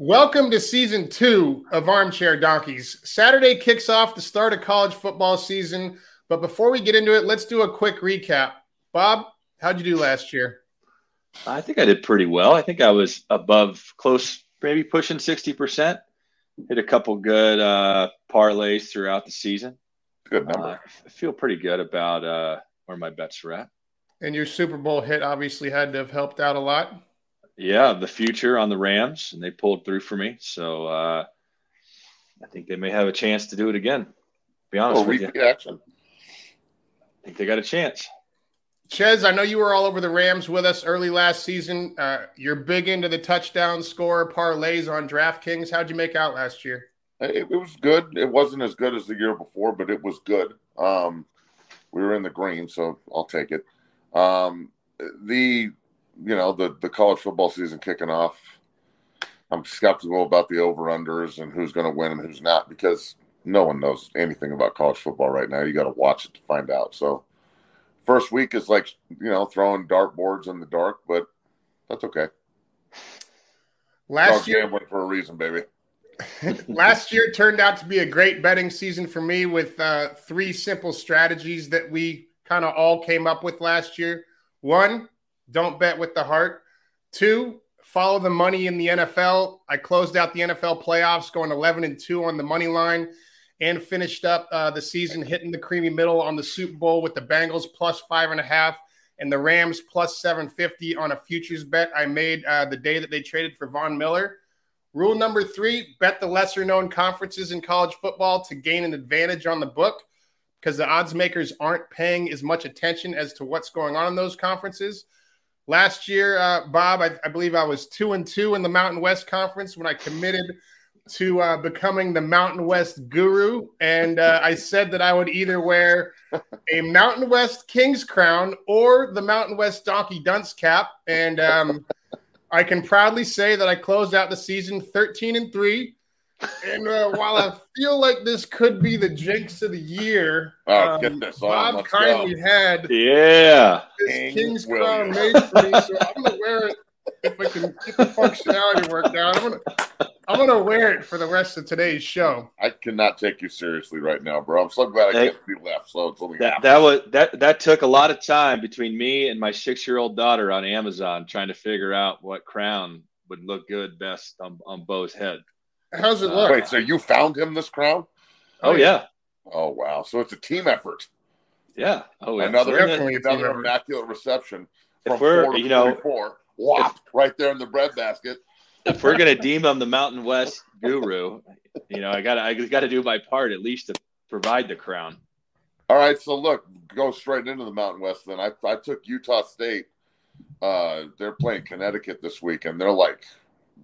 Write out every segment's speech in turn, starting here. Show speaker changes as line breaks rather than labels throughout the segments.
Welcome to season two of Armchair Donkeys. Saturday kicks off the start of college football season. But before we get into it, let's do a quick recap. Bob, how'd you do last year?
I think I did pretty well. I think I was above close, maybe pushing 60%. Hit a couple good uh, parlays throughout the season.
Good number.
Uh, I feel pretty good about uh, where my bets are at.
And your Super Bowl hit obviously had to have helped out a lot.
Yeah, the future on the Rams, and they pulled through for me. So uh, I think they may have a chance to do it again. Be honest
Oh,
with you,
action.
I think they got a chance.
Ches, I know you were all over the Rams with us early last season. Uh, you're big into the touchdown score parlays on DraftKings. How'd you make out last year?
It, it was good. It wasn't as good as the year before, but it was good. Um, we were in the green, so I'll take it. Um, the you know the the college football season kicking off. I'm skeptical about the over unders and who's going to win and who's not because no one knows anything about college football right now. You got to watch it to find out. So first week is like you know throwing dartboards in the dark, but that's okay.
Last year,
gambling for a reason, baby.
last year turned out to be a great betting season for me with uh, three simple strategies that we kind of all came up with last year. One, don't bet with the heart. Two, follow the money in the NFL. I closed out the NFL playoffs going 11 and 2 on the money line and finished up uh, the season hitting the creamy middle on the Super Bowl with the Bengals plus five and a half and the Rams plus 750 on a futures bet I made uh, the day that they traded for Von Miller. Rule number three bet the lesser known conferences in college football to gain an advantage on the book because the odds makers aren't paying as much attention as to what's going on in those conferences. Last year, uh, Bob, I, I, believe I was two and two in the Mountain West Conference when I committed to uh, becoming the Mountain West guru. And uh, I said that I would either wear a Mountain West King's crown or the Mountain West Donkey Dunce cap. And um, I can proudly say that I closed out the season 13 and 3. And uh, while I feel like this could be the jinx of the year,
Oh,
um,
get this on.
Bob kindly
go.
had
Yeah.
this
King
King's
William.
crown made for me, so I'm gonna wear it if I can get the functionality worked out. I'm gonna I'm gonna wear it for the rest of today's show.
I cannot take you seriously right now, bro. I'm so glad I
Hey.
can't be left. So it's only
That,
half.
that was that that took a lot of time between me and my six year old daughter on Amazon trying to figure out what crown would look good best on, on Bo's head.
How's it look?
Wait, so you found him this crown?
Oh yeah,
Oh wow! So it's a team effort.
yeah. Oh,
another
Definitely a team
another
effort.
immaculate reception
If
from
we're-
four to
you know-
forty-four. Whop right there in the breadbasket.
if we're gonna deem him the Mountain West guru, you know, I got to I got to do my part at least to provide the crown.
All right, so look, go straight into the Mountain West. Then I I took Utah State. Uh, they're playing Connecticut this week, and they're like,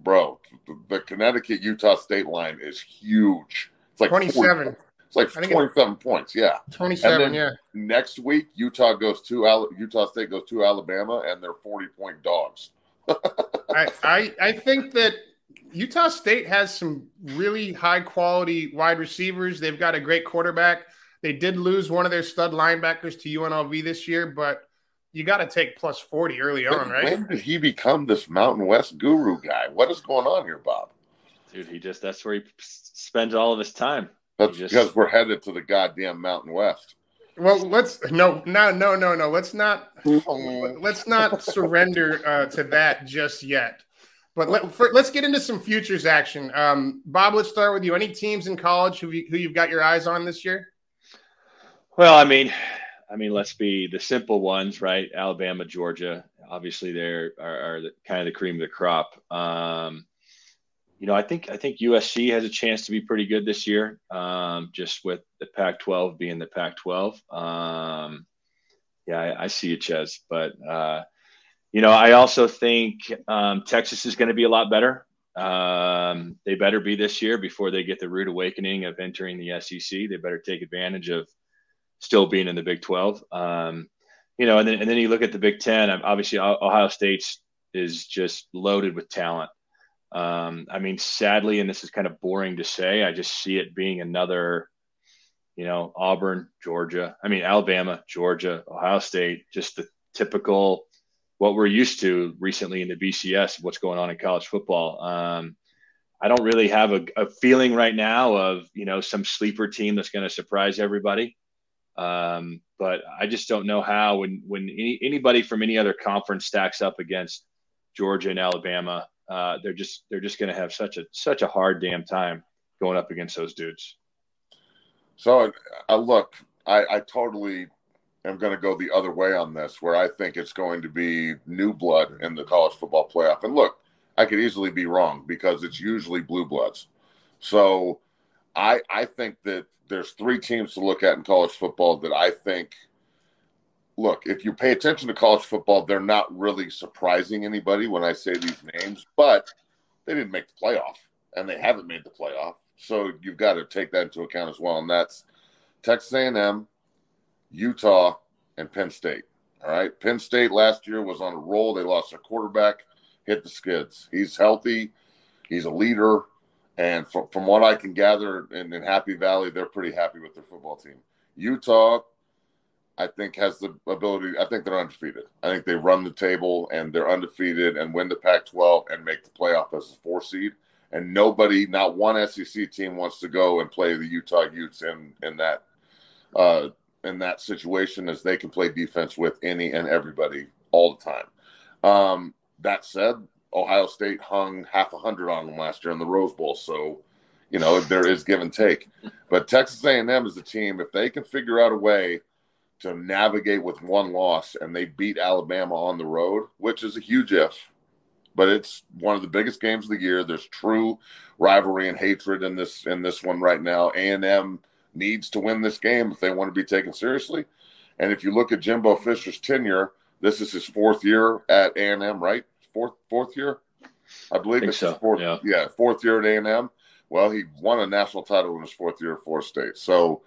bro, the, the Connecticut Utah State line is huge. It's like
27.
40 it's like
I think it-
twenty-seven points. Yeah.
27,
And then-
yeah.
Next week, Utah goes to Al- Utah State goes to Alabama, and they're forty-point dogs.
I, I I think that Utah State has some really high quality wide receivers. They've got a great quarterback. They did lose one of their stud linebackers to UNLV this year, but you got to take plus 40 early on, right?
When did he become this Mountain West guru guy? What is going on here, Bob?
Dude, he just that's where he spends all of his time.
That's
just-
because we're headed to the goddamn Mountain West.
Well, let's no, no, no, no, no. Let's not let's not surrender uh, to that just yet. But let, for, let's get into some futures action. Um, Bob, let's start with you. Any teams in college who, you, who you've got your eyes on this year?
Well, I mean, I mean, let's be the simple ones, right? Alabama, Georgia, obviously, they're are, are the, kind of the cream of the crop. Um, you know, I think I think USC has a chance to be pretty good this year, um, just with the Pac-12 being the Pac-12. Um, yeah, I, I see it, Ches, but uh, you know, I also think um, Texas is going to be a lot better. Um, they better be this year before they get the rude awakening of entering the SEC. They better take advantage of still being in the Big 12. Um, you know, and then and then you look at the Big Ten. Obviously, Ohio State is just loaded with talent. Um, I mean, sadly, and this is kind of boring to say, I just see it being another, you know, Auburn, Georgia. I mean, Alabama, Georgia, Ohio State, just the typical what we're used to recently in the BCS, what's going on in college football. Um, I don't really have a, a, feeling right now of you know some sleeper team that's going to surprise everybody. Um, but I just don't know how when when any, anybody from any other conference stacks up against Georgia and Alabama, uh, they're just they're just going to have such a such a hard damn time going up against those dudes.
So, uh, look, I, I totally am going to go the other way on this, where I think it's going to be new blood in the college football playoff. And look, I could easily be wrong because it's usually blue bloods. So I I think that there's three teams to look at in college football that I think look, if you pay attention to college football, they're not really surprising anybody when I say these names, but they didn't make the playoff and they haven't made the playoff. So you've got to take that into account as well. And that's Texas A&M, Utah, and Penn State. All right. Penn State last year was on a roll. They lost their quarterback, hit the skids. He's healthy. He's a leader. And from, from what I can gather in, in Happy Valley, they're pretty happy with their football team. Utah, I think, has the ability. I think they're undefeated. I think they run the table and they're undefeated and win the Pac 12 and make the playoff as a four seed. And nobody, not one SEC team, wants to go and play the Utah Utes in, in that uh, in that situation as they can play defense with any and everybody all the time. Um, that said, Ohio State hung half a hundred on them last year in the Rose Bowl, so you know there is give and take. But Texas A&M is a team if they can figure out a way to navigate with one loss and they beat Alabama on the road, which is a huge if. But it's one of the biggest games of the year. There's true rivalry and hatred in this in this one right now. A&M needs to win this game if they want to be taken seriously. And if you look at Jimbo Fisher's tenure, this is his fourth year at A and M, right? Fourth fourth year, I believe I it's so. fourth. Yeah. yeah, fourth year at A and M. Well, he won a national title in his fourth year at Florida State. So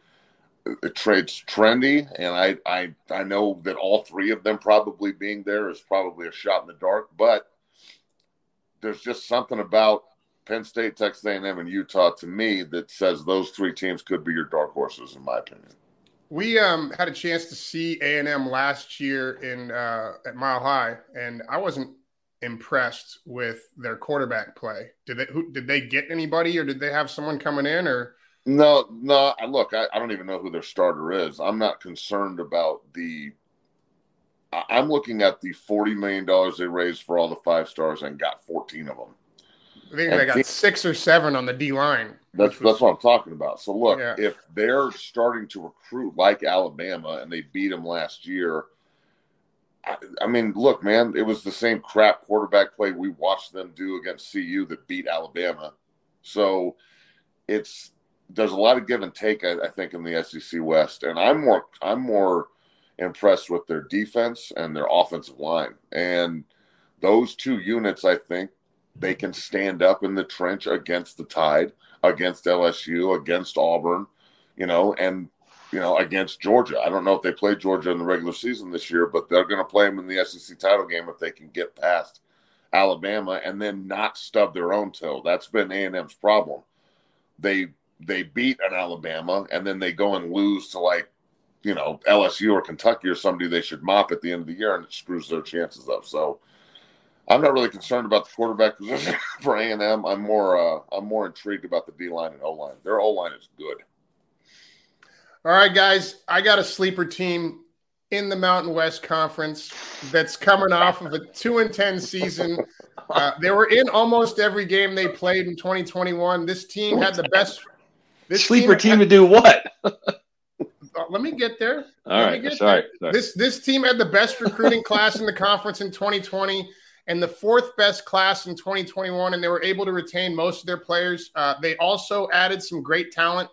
the trade's trendy, and I, I I know that all three of them probably being there is probably a shot in the dark, but there's just something about Penn State, Texas A&M, and Utah to me that says those three teams could be your dark horses, in my opinion.
We um, had a chance to see A and M last year in uh, at Mile High, and I wasn't impressed with their quarterback play. Did they who, did they get anybody, or did they have someone coming in, or?
No, no. I look, I, I don't even know who their starter is. I'm not concerned about the. I'm looking at the forty million dollars they raised for all the five stars and got 14 of them.
I think and they got team, six or seven on the D line.
That's was, that's what I'm talking about. So look, yeah. if they're starting to recruit like Alabama and they beat them last year, I, mean, look, man, it was the same crap quarterback play we watched them do against CU that beat Alabama. So it's there's a lot of give and take, I, I think, in the SEC West, and I'm more I'm more impressed with their defense and their offensive line, and those two units, I think, they can stand up in the trench against the Tide, against LSU, against Auburn, you know, and you know against Georgia. I don't know if they played Georgia in the regular season this year, but they're going to play them in the SEC title game if they can get past Alabama and then not stub their own toe. That's been A and M's problem. They they beat an Alabama and then they go and lose to like you know LSU or Kentucky or somebody they should mop at the end of the year and it screws their chances up. So I'm not really concerned about the quarterback position for A and M. I'm more uh, I'm more intrigued about the D line and O line. Their O line is good.
All right, guys, I got a sleeper team in the Mountain West Conference that's coming off of a two and ten season. Uh, they were in almost every game they played in 2021. This team had the best.
This sleeper team, team had, to do what?
Uh, let me get there.
All right, sorry,
sorry. This this team had the best recruiting class in the conference in 2020 and the fourth best class in 2021, and they were able to retain most of their players. Uh, they also added some great talent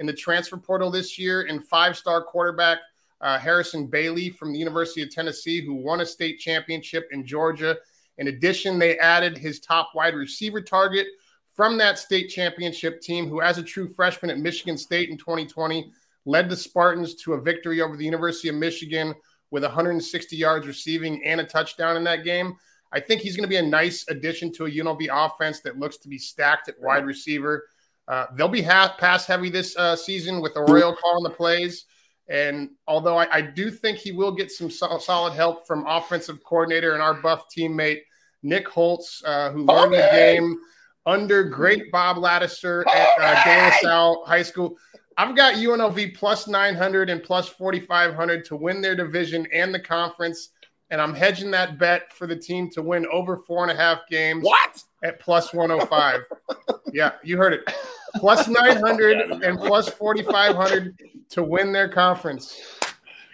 in the transfer portal this year in five star quarterback uh, Harrison Bailey from the University of Tennessee, who won a state championship in Georgia, In addition, they added his top wide receiver target from that state championship team, who, as a true freshman at Michigan State in 2020, led the Spartans to a victory over the University of Michigan with 160 yards receiving and a touchdown in that game. I think he's going to be a nice addition to a UNLV offense that looks to be stacked at wide receiver. Uh, they'll be half pass heavy this uh, season with Arroyo calling the plays. And although I, I, do think he will get some solid help from offensive coordinator and our buff teammate Nick Holtz, uh, who learned the game under great Bob Ladouceur at uh, De La Salle High School. I've got UNLV plus 900 and plus 4,500 to win their division and the conference. And I'm hedging that bet for the team to win over four and a half games.
What?
At plus 105. yeah, you heard it. Plus 900 and plus 4,500 to win their conference.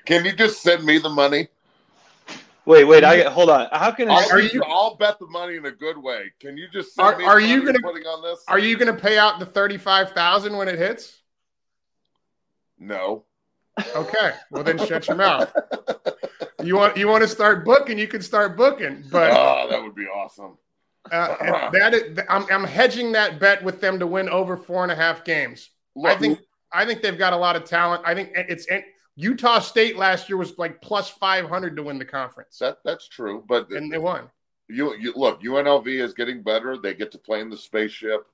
Can you just send me the money?
Wait, wait. I mm-hmm. hold on. How can I?
Are you? I'll bet the money in a good way. Can you just send
are,
me?
Are you gonna
putting on this?
Are you gonna pay out the thirty-five thousand when it hits?
No.
Okay. Well, then shut your mouth. You want you want to start booking? You can start booking. But
oh, that would be awesome.
Uh, that is, I'm, I'm hedging that bet with them to win over four and a half games. Look, I think I think they've got a lot of talent. I think it's Utah State last year was like plus 500 to win the conference.
That that's true, but
and they won.
You, you look, UNLV is getting better. They get to play in the spaceship.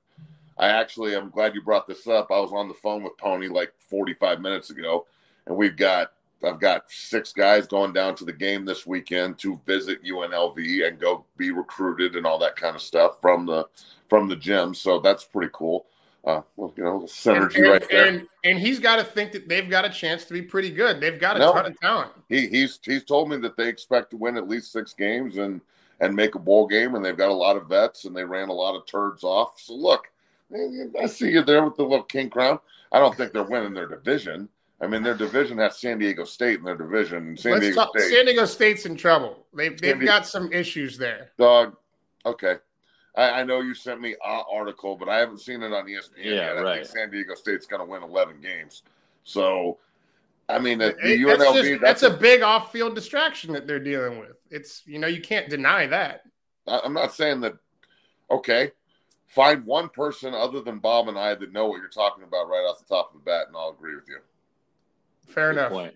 I actually, I'm glad you brought this up. I was on the phone with Pony like 45 minutes ago, and we've got I've got six guys going down to the game this weekend to visit UNLV and go be recruited and all that kind of stuff from the from the gym. So that's pretty cool. Uh, well, you know, synergy
and,
right there.
And, and he's got to think that they've got a chance to be pretty good. They've got a no, ton of talent.
He, he's he's told me that they expect to win at least six games and and make a bowl game, and they've got a lot of vets and they ran a lot of turds off. So look, I see you there with the little king crown. I don't think they're winning their division. I mean, their division has San Diego State in their division. San
Let's
Diego
talk,
State.
San Diego State's in trouble. They've they've got some issues there.
Dog. Okay. I, I, know you sent me an article, but I haven't seen it on ESPN
yeah,
yet. I
right.
think San Diego State's going to win 11 games. So, I mean, the,
the
UNLV,
that's, just, that's, that's a, a big off-field distraction that they're dealing with. It's you know you can't deny that.
I'm not saying that. Okay, find one person other than Bob and I that know what you're talking about right off the top of the bat, and I'll agree with you.
Fair
Good
enough.
Point.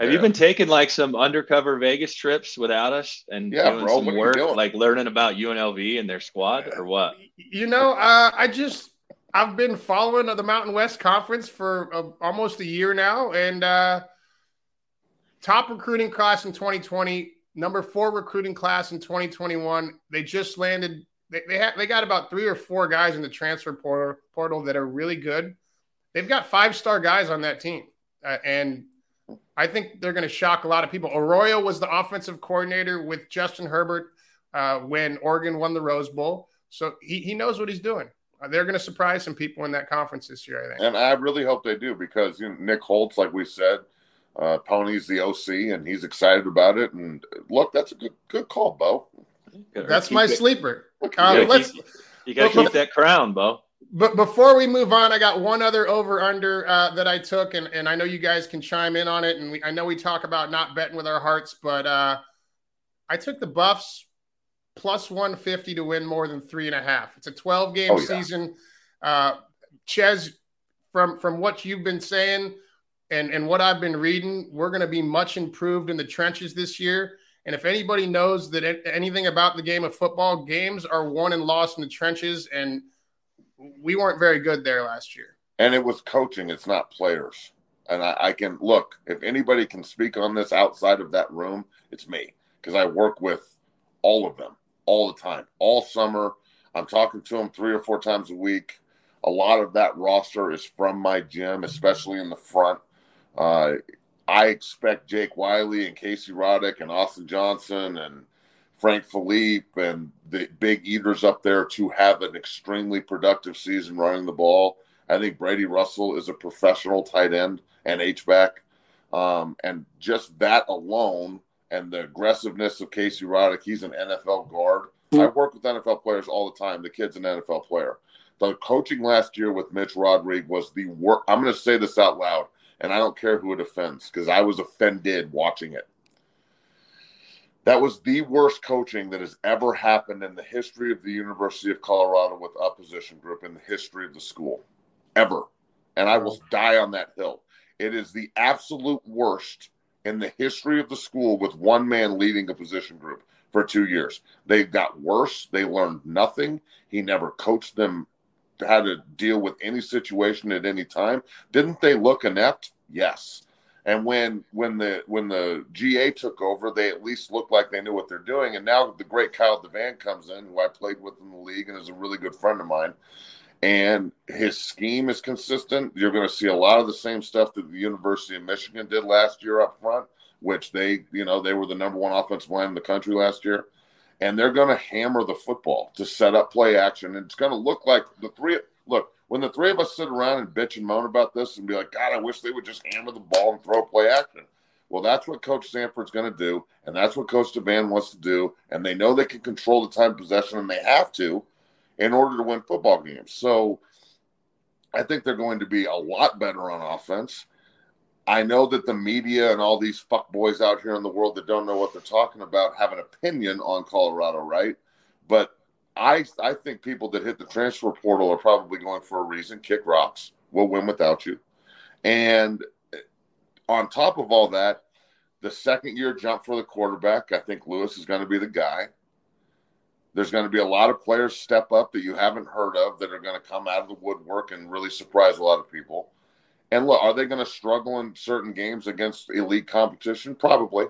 Have yeah. you been taking like some undercover Vegas trips without us and
yeah,
doing
bro,
some work, like learning about UNLV and their squad, or what?
You know, uh, I just I've been following the Mountain West Conference for uh, almost a year now, and uh, top recruiting class in 2020, number four recruiting class in 2021. They just landed. They they, ha- they got about three or four guys in the transfer portal, portal that are really good. They've got five star guys on that team, uh, and I think they're going to shock a lot of people. Arroyo was the offensive coordinator with Justin Herbert uh, when Oregon won the Rose Bowl. So he, he knows what he's doing. Uh, they're going to surprise some people in that conference this year, I think.
And I really hope they do because you know, Nick Holtz, like we said, uh, Pony's the OC and he's excited about it. And look, that's a good good call, Bo.
That's my it. sleeper. Uh, let's.
Keep, you got to keep that crown, Bo.
But before we move on, I got one other over under uh, that I took, and, and I know you guys can chime in on it. And we, I know we talk about not betting with our hearts, but uh, I took the Buffs plus 150 to win more than three and a half. It's a 12 game oh, yeah. season. Uh, Ches, from from what you've been saying and and what I've been reading, we're going to be much improved in the trenches this year. And if anybody knows that anything about the game of football, games are won and lost in the trenches, and we weren't very good there last year.
And it was coaching, it's not players. And I, I can look, if anybody can speak on this outside of that room, it's me because I work with all of them all the time, all summer. I'm talking to them three or four times a week. A lot of that roster is from my gym, especially in the front. Uh, I expect Jake Wiley and Casey Roddick and Austin Johnson and Frank Fillip and the big eaters up there to have an extremely productive season running the ball. I think Brady Russell is a professional tight end and H back. Um, and just that alone and the aggressiveness of Casey Roddick, he's an NFL guard. Mm-hmm. I work with NFL players all the time. The kid's an NFL player. The coaching last year with Mitch Rodrigue was the worst. I'm going to say this out loud, and I don't care who it offends because I was offended watching it That was the worst coaching that has ever happened in the history of the University of Colorado with opposition group in the history of the school, ever. And I will die on that hill. It is the absolute worst in the history of the school with one man leading a position group for two years. They got worse. They learned nothing. He never coached them how to deal with any situation at any time. Didn't they look inept? Yes. And when when the when the GA took over, they at least looked like they knew what they're doing. And now the great Kyle DeVan comes in, who I played with in the league and is a really good friend of mine. And his scheme is consistent. You're going to see a lot of the same stuff that the University of Michigan did last year up front, which they, you know, they were the number one offensive line in the country last year. And they're going to hammer the football to set up play action. And it's going to look like the three. Look, when the three of us sit around and bitch and moan about this and be like, God, I wish they would just hammer the ball and throw play action. Well, that's what Coach Sanford's going to do, and that's what Coach DeVan wants to do, and they know they can control the time possession, and they have to in order to win football games. So I think they're going to be a lot better on offense. I know that the media and all these fuck boys out here in the world that don't know what they're talking about have an opinion on Colorado, right? But I I think people that hit the transfer portal are probably going for a reason. Kick rocks. We'll win without you. And on top of all that, the second year jump for the quarterback, I think Lewis is going to be the guy. There's going to be a lot of players step up that you haven't heard of that are going to come out of the woodwork and really surprise a lot of people. And look, are they going to struggle in certain games against elite competition? Probably.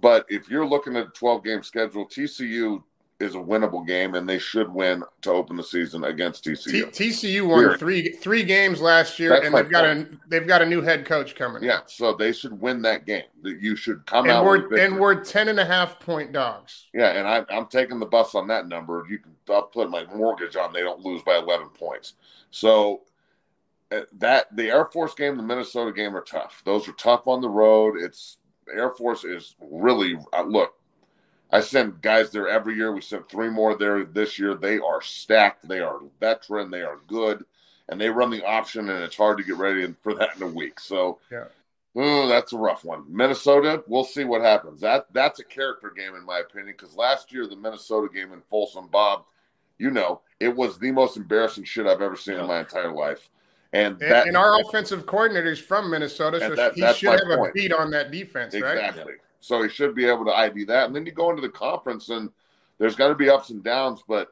But if you're looking at a 12 game schedule, TCU is a winnable game, and they should win to open the season against TCU.
T- TCU won Weird. three three games last year, That's and they've got a they've got a new head coach coming.
Yeah, so they should win that game. That you should come
and
out.
We're, and we're 10 and a half point dogs.
Yeah, and I, I'm taking the bus on that number. You can I'll put my mortgage on they don't lose by 11 points. So uh, that the Air Force game, the Minnesota game are tough. Those are tough on the road. It's Air Force is really uh, look I send guys there every year. We sent three more there this year. They are stacked. They are veteran. They are good, and they run the option, and it's hard to get ready for that in a week. So, yeah, oh, that's a rough one. Minnesota, we'll see what happens. That that's a character game in my opinion. Because last year the Minnesota game in Folsom, Bob, you know, it was the most embarrassing shit I've ever seen yeah. in my entire life. And,
and, that, and our offensive coordinator is from Minnesota, so that, he should have point. a beat on that defense,
exactly.
right?
Exactly. So he should be able to ID that. And then you go into the conference and there's going to be ups and downs, but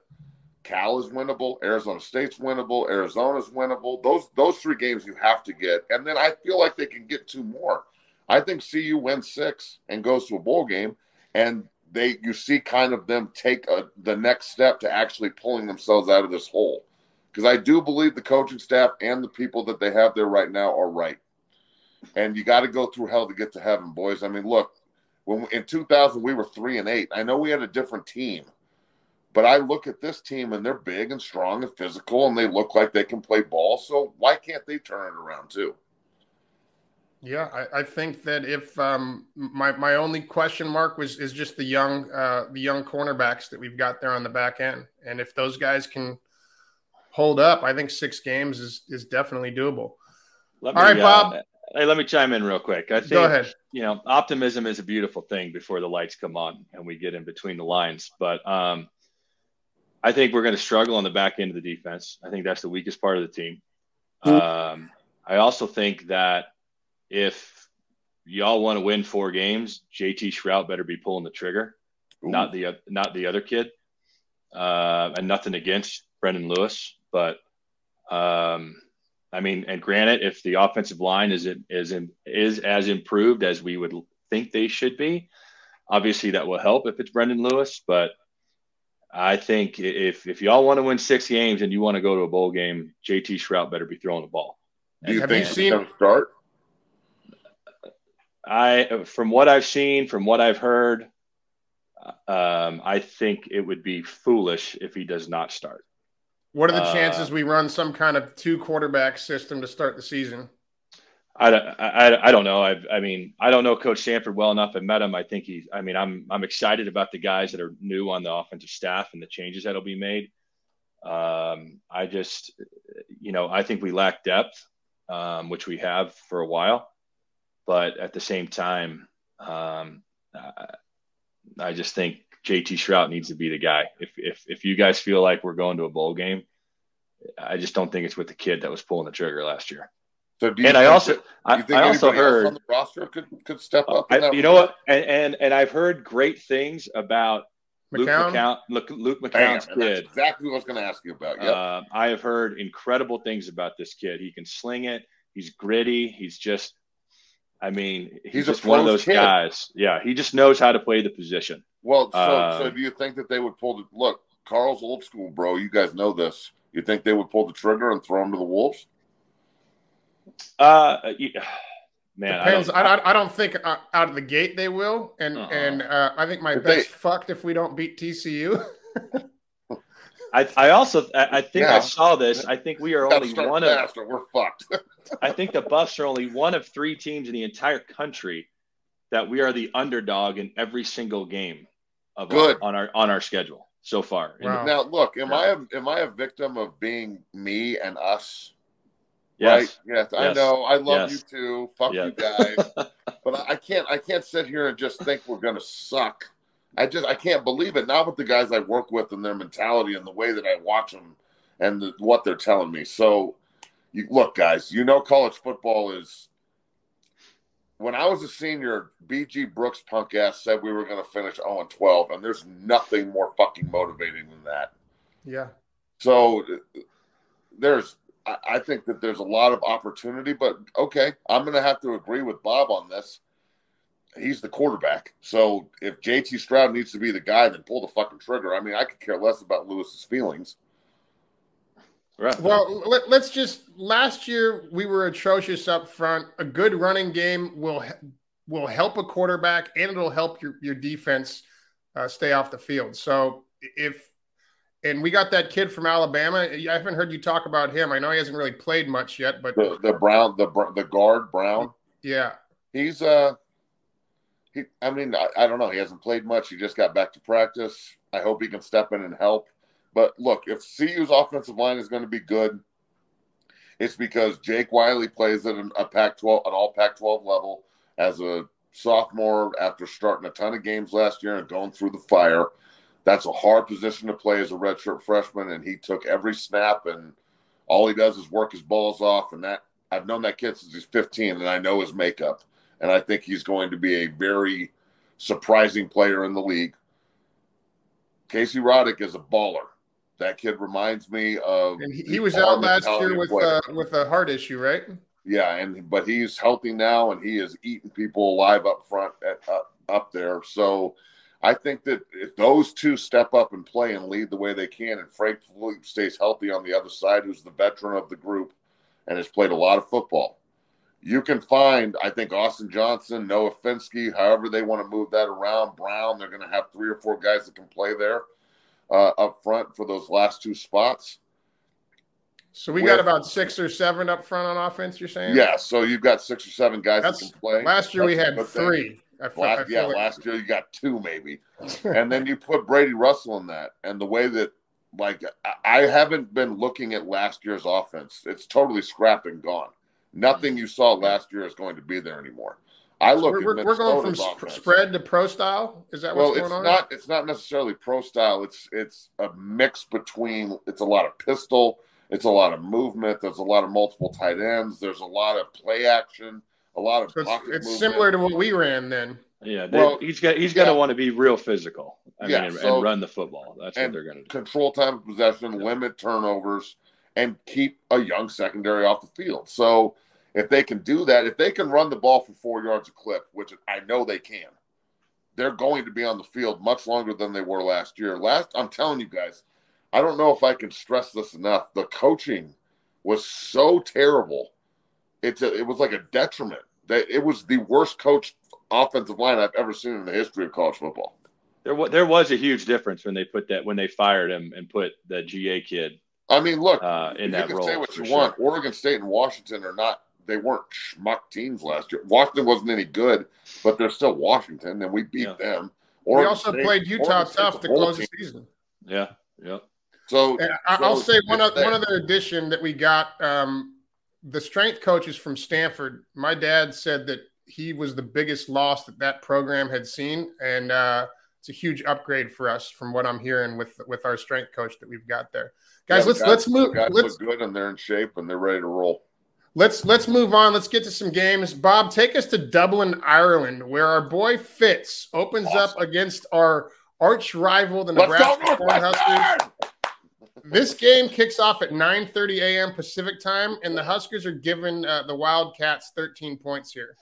Cal is winnable, Arizona State's winnable, Arizona's winnable. Those those three games you have to get. And then I feel like they can get two more. I think CU wins six and goes to a bowl game and they you see kind of them take a, the next step to actually pulling themselves out of this hole. Because I do believe the coaching staff and the people that they have there right now are right. And you got to go through hell to get to heaven, boys. I mean, look, when in 2000 we were three and eight. I know we had a different team, but I look at this team and they're big and strong and physical and they look like they can play ball. So why can't they turn it around too?
Yeah, I, I think that if um, my my only question mark was is just the young uh, the young cornerbacks that we've got there on the back end, and if those guys can hold up, I think six games is is definitely doable.
Let All me, right, Bob. Uh, Hey, let me chime in real quick. I think,
Go ahead.
You know, optimism is a beautiful thing before the lights come on and we get in between the lines. But um, I think we're going to struggle on the back end of the defense. I think that's the weakest part of the team. Um, I also think that if y'all want to win four games, JT Shrout better be pulling the trigger, Ooh. not the not the other kid. Uh, and nothing against Brendan Lewis, but um, I mean, and granted, if the offensive line is is is as improved as we would think they should be, obviously that will help if it's Brendan Lewis. But I think if if y'all want to win six games and you want to go to a bowl game, JT Shrout better be throwing the ball.
Do you and, think he's going to start?
I, from what I've seen, from what I've heard, um, I think it would be foolish if he does not start.
What are the uh, chances we run some kind of two quarterback system to start the season?
I, I, I don't know. I, I mean, I don't know Coach Sanford well enough. I met him. I think he's. I mean, I'm I'm excited about the guys that are new on the offensive staff and the changes that'll be made. Um, I just, you know, I think we lack depth, um, which we have for a while, but at the same time, um, I just think JT Shrout needs to be the guy. If if if you guys feel like we're going to a bowl game, I just don't think it's with the kid that was pulling the trigger last year.
So do you
And I also-
that-
I,
you think
I also
anybody else
heard
on the roster could could step up.
I, you know what, and, and and I've heard great things about Luke
McCown?
McCown, Luke, Luke
Bam,
McCown's
and that's
kid.
exactly what I was going to ask you about. Yep.
Uh, I have heard incredible things about this kid. He can sling it. He's gritty. He's just, I mean, he's,
He's
just one of those
kid.
guys. Yeah, he just knows how to play the position.
well, so
uh,
so do you think that they would pull the look? Karl's old school, bro. You guys know this. You think they would pull the trigger and throw him to the wolves?
Uh, you- man, I
Depends.
don't,
I, I, I don't think uh, out of the gate they will, and
Uh-uh.
and uh, I think my
If they-
fucked if we don't beat TCU.
I, I also, I, I think
Yeah.
I saw this. I think we are
Gotta
only
start
one of.
we're fucked.
I think the Buffs are only one of three teams in the entire country that we are the underdog in every single game of
Good.
on our on our schedule so far. In the-
Wow.
now, look, am
Yeah.
I a, am I a victim of being me and us?
yes.
Right? Yes, I know. I love
Yes.
you too. Fuck
Yeah.
you guys. but I- I can't. I can't sit here and just think we're gonna suck. I just I can't believe it. Not with the guys I work with and their mentality and the way that I watch them and the, what they're telling me. So, you look, guys. You know, college football is. When I was a senior, BG Brooks punk ass said we were going to finish 0 and 12, and there's nothing more fucking motivating than that.
yeah.
So there's, I I think that there's a lot of opportunity, but okay, I'm going to have to agree with Bob on this. He's the quarterback. So if JT Shrout needs to be the guy, then pull the fucking trigger. I mean, I could care less about Lewis's feelings.
Right.
Well, let, let's just. Last year we were atrocious up front. A good running game will will help a quarterback, and it'll help your your defense uh, stay off the field. So if and we got that kid from Alabama. I haven't heard you talk about him. I know he hasn't really played much yet, but
The the Brown, the the guard Brown,
yeah,
he's uh, he. I mean, I, I don't know. He hasn't played much. He just got back to practice. I hope he can step in and help. But look, if CU's offensive line is going to be good, it's because Jake Wiley plays at an, a Pac-12, an All Pac-12 level as a sophomore after starting a ton of games last year and going through the fire. That's a hard position to play as a redshirt freshman, and he took every snap, and all he does is work his balls off. And that I've known that kid since he's 15, and I know his makeup, and I think he's going to be a very surprising player in the league. Casey Roddick is a baller. That kid reminds me of.
and he, he was out last year with uh, with a heart issue, right?
Yeah, and but he's healthy now, and he is eating people alive up front at up, up there. So I think that if those two step up and play and lead the way they can, and Frank Fillip stays healthy on the other side, who's the veteran of the group and has played a lot of football, you can find. I think Austin Johnson, Noah Fenske, however they want to move that around. Brown, they're going to have three or four guys that can play there uh, up front for those last two spots.
So we
With-
got about six or seven up front on offense. You're saying?
Yeah, so you've got six or seven guys
That's-
that can play.
Last year we
That's a
had three. I feel,
Last,
feel
yeah,
like-
last year you got two maybe, and then you put Brady Russell in that, and the way that, like, I- I haven't been looking at last year's offense. It's totally scrapped and gone. Nothing you saw last year is going to be there anymore. I look
we're,
at
we're, we're going from
offense.
spread to pro style. Is that
Well,
what's
it's
going on?
not. It's not necessarily pro style. It's it's a mix between. It's a lot of pistol. It's a lot of movement. There's a lot of multiple tight ends. There's a lot of play action. A lot of
So it's,
pocket
it's similar to what we ran then.
Yeah, they,
Well,
he's got he's going to want to be real physical. I
Yeah,
mean, and,
so-
and run the football. That's what they're going to do.
control time of possession, limit turnovers, and keep a young secondary off the field. So if they can do that, if they can run the ball for four yards a clip, which I know they can, they're going to be on the field much longer than they were last year. Last, I'm telling you guys, I don't know if I can stress this enough. The coaching was so terrible. It's a, it was like a detriment. That it was the worst coached offensive line I've ever seen in the history of college football.
There, wa- there was a huge difference when they put that when they fired him and put the GA kid
I mean, look,
uh, in
you
that
can
role.
say what
for
you
sure.
want. Oregon State and Washington are not. They weren't schmuck teams last year. Washington wasn't any good, but they're still Washington, and we beat
Yeah.
them.
we also
State-
played Utah
Oregon
tough
a
to
bowl
close the season.
Yeah, yeah.
So,
And I, I'll
so
say one
it's
other, one other addition that we got. Um, the strength coaches from Stanford. My dad said that he was the biggest loss that that program had seen, and uh, it's a huge upgrade for us from what I'm hearing with with our strength coach that we've got there. Guys, yeah, let's guys, let's move.
Guys
let's,
look good and they're in shape and they're ready to roll.
Let's let's move on. Let's get to some games. Bob, take us to Dublin, Ireland, where our boy Fitz opens awesome. up against our arch rival, the Nebraska Huskers. This game kicks off at 9:30 a.m. Pacific time, and the Huskers are giving uh, the Wildcats 13 points here.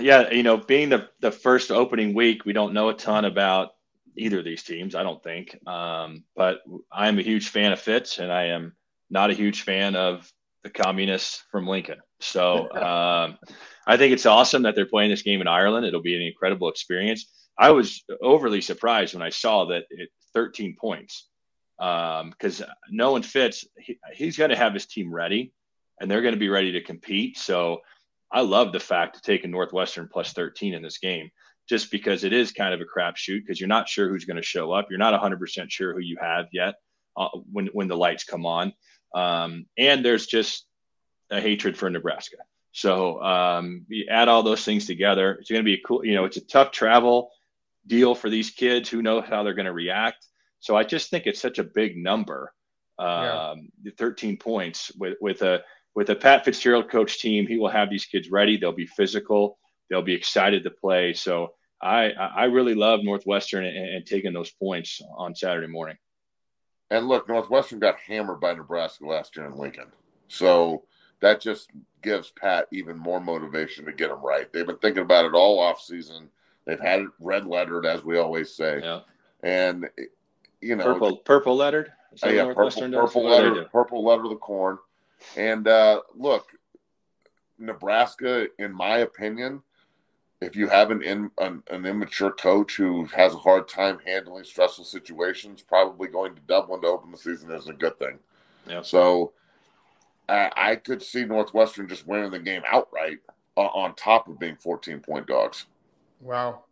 Yeah, you know, being the the first opening week, we don't know a ton about either of these teams. I don't think, um, but I am a huge fan of Fitz, and I am not a huge fan of the communists from Lincoln. So um, I think it's awesome that they're playing this game in Ireland. It'll be an incredible experience. I was overly surprised when I saw that it 13 points because um, no one fits. He, he's going to have his team ready, and they're going to be ready to compete. So I love the fact of taking Northwestern plus 13 in this game, just because it is kind of a crapshoot because you're not sure who's going to show up. You're not 100% sure who you have yet uh, when when the lights come on. Um, and there's just a hatred for Nebraska. So um, you add all those things together. It's going to be a cool, you know, it's a tough travel deal for these kids who know how they're going to react. So I just think it's such a big number, um, yeah. 13 points with, with a with a Pat Fitzgerald coach team. He will have these kids ready. They'll be physical. They'll be excited to play. So I I really love Northwestern and, and taking those points on Saturday morning.
And look, Northwestern got hammered by Nebraska last year in Lincoln. So that just gives Pat even more motivation to get them right. They've been thinking about it all off season. They've had it red lettered, as we always say. Yeah. And you know,
purple, purple lettered.
Uh, yeah, purple, purple letter, purple letter of the corn. And uh, look, Nebraska, in my opinion, if you have an, in, an, an immature coach who has a hard time handling stressful situations, probably going to Dublin to open the season is a good thing. Yeah. So I, I could see Northwestern just winning the game outright uh, on top of being 14 point dogs.
Wow.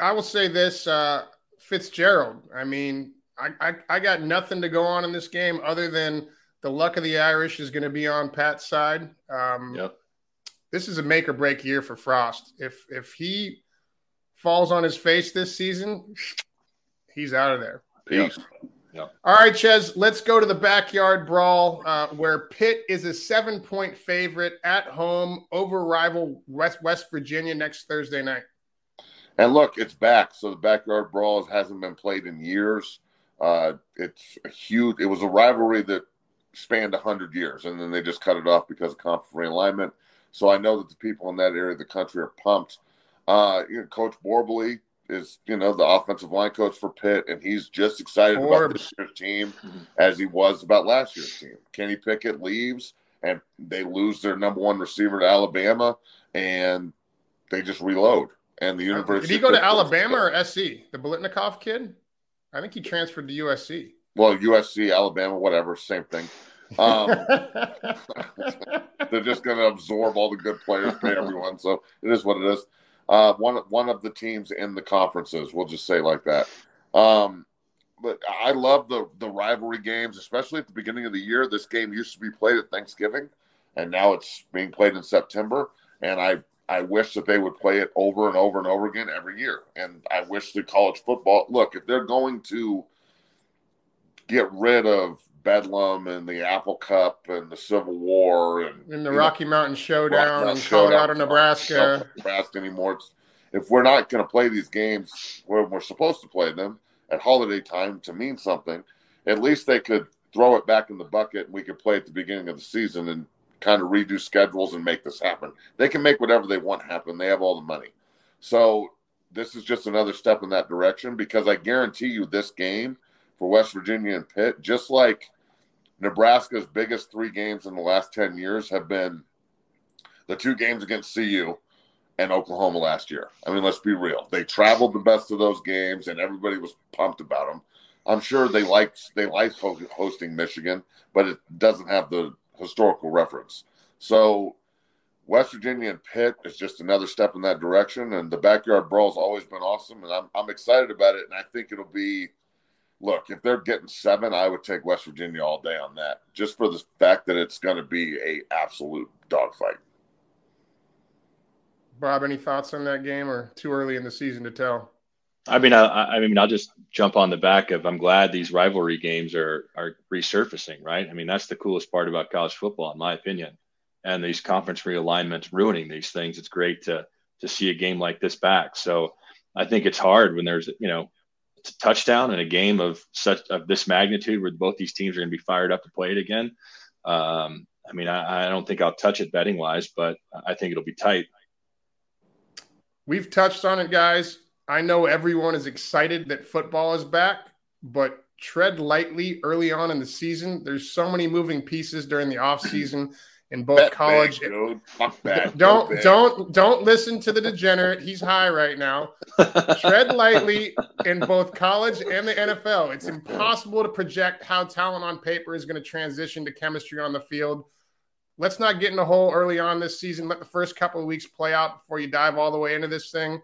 I will say this uh, Fitzgerald, I mean, I, I, I got nothing to go on in this game other than the luck of the Irish is going to be on Pat's side. Um, yep this is a make or break year for Frost. If if he falls on his face this season, he's out of there.
Peace.
Yep. All right, Ches, let's go to the backyard brawl uh, where Pitt is a seven point favorite at home over rival West, West Virginia next Thursday night.
And look, it's back. So the backyard brawl hasn't been played in years. Uh, it's a huge, it was a rivalry that spanned 100 years, and then they just cut it off because of conference realignment. So I know that the people in that area of the country are pumped. Uh, you know, Coach Borbely is, you know, the offensive line coach for Pitt, and he's just excited Forbes. about this year's team as he was about last year's team. Kenny Pickett leaves, and they lose their number one receiver to Alabama, and they just reload. And the university
did he go to Alabama or SC? The Biletnikoff kid? I think he transferred to USC.
Well, USC, Alabama, whatever, same thing. Um, they're just going to absorb all the good players, pay everyone. So it is what it is. Uh, one one of the teams in the conferences, we'll just say like that. Um, but I love the the rivalry games, especially at the beginning of the year. This game used to be played at Thanksgiving, and now it's being played in September. And I I wish that they would play it over and over and over again every year. And I wish the college football look if they're going to get rid of Bedlam and the Apple Cup and the Civil War and,
and the Rocky know, Mountain Showdown and Showdown, Colorado, Nebraska.
Nebraska anymore. It's, if we're not going to play these games where we're supposed to play them at holiday time to mean something, at least they could throw it back in the bucket and we could play at the beginning of the season and kind of redo schedules and make this happen. They can make whatever they want happen. They have all the money. So this is just another step in that direction because I guarantee you this game for West Virginia and Pitt, just like Nebraska's biggest three games in the last 10 years have been the two games against CU and Oklahoma last year. I mean, let's be real. They traveled the best of those games and everybody was pumped about them. I'm sure they liked they liked hosting Michigan, but it doesn't have the historical reference. So West Virginia and Pitt is just another step in that direction. And the backyard brawl has always been awesome, and I'm I'm excited about it. And I think it'll be look, if they're getting seven, I would take West Virginia all day on that, just for the fact that it's going to be a absolute dogfight.
Bob, any thoughts on that game, or too early in the season to tell?
I mean, I, I mean, I'll just jump on the back of. I'm glad these rivalry games are are resurfacing, right? I mean, that's the coolest part about college football, in my opinion. And these conference realignments ruining these things. It's great to to see a game like this back. So I think it's hard when there's you know it's a touchdown in a game of such of this magnitude where both these teams are going to be fired up to play it again. Um, I mean, I, I don't think I'll touch it betting wise, but I think it'll be tight.
We've touched on it, guys. I know everyone is excited that football is back, but tread lightly early on in the season. There's so many moving pieces during the offseason in both Bet college. Big. Fuck that. Don't don't don't listen to the degenerate. He's high right now. tread lightly in both college and the NFL. It's impossible to project how talent on paper is going to transition to chemistry on the field. Let's not get in a hole early on this season. Let the first couple of weeks play out before you dive all the way into this thing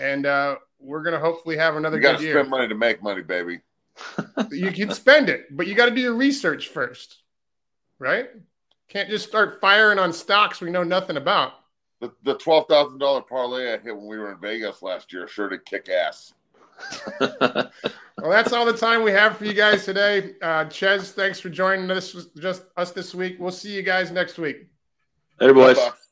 and uh, we're gonna hopefully have another.
You got to spend money to make money, baby.
you can spend it, but you got to do your research first, right? Can't just start firing on stocks we know nothing about.
The, the twelve thousand dollar parlay I hit when we were in Vegas last year sure did kick ass.
well, that's all the time we have for you guys today. Uh, Ches, thanks for joining us just us this week. We'll see you guys next week.
Hey, boys. Bye-bye.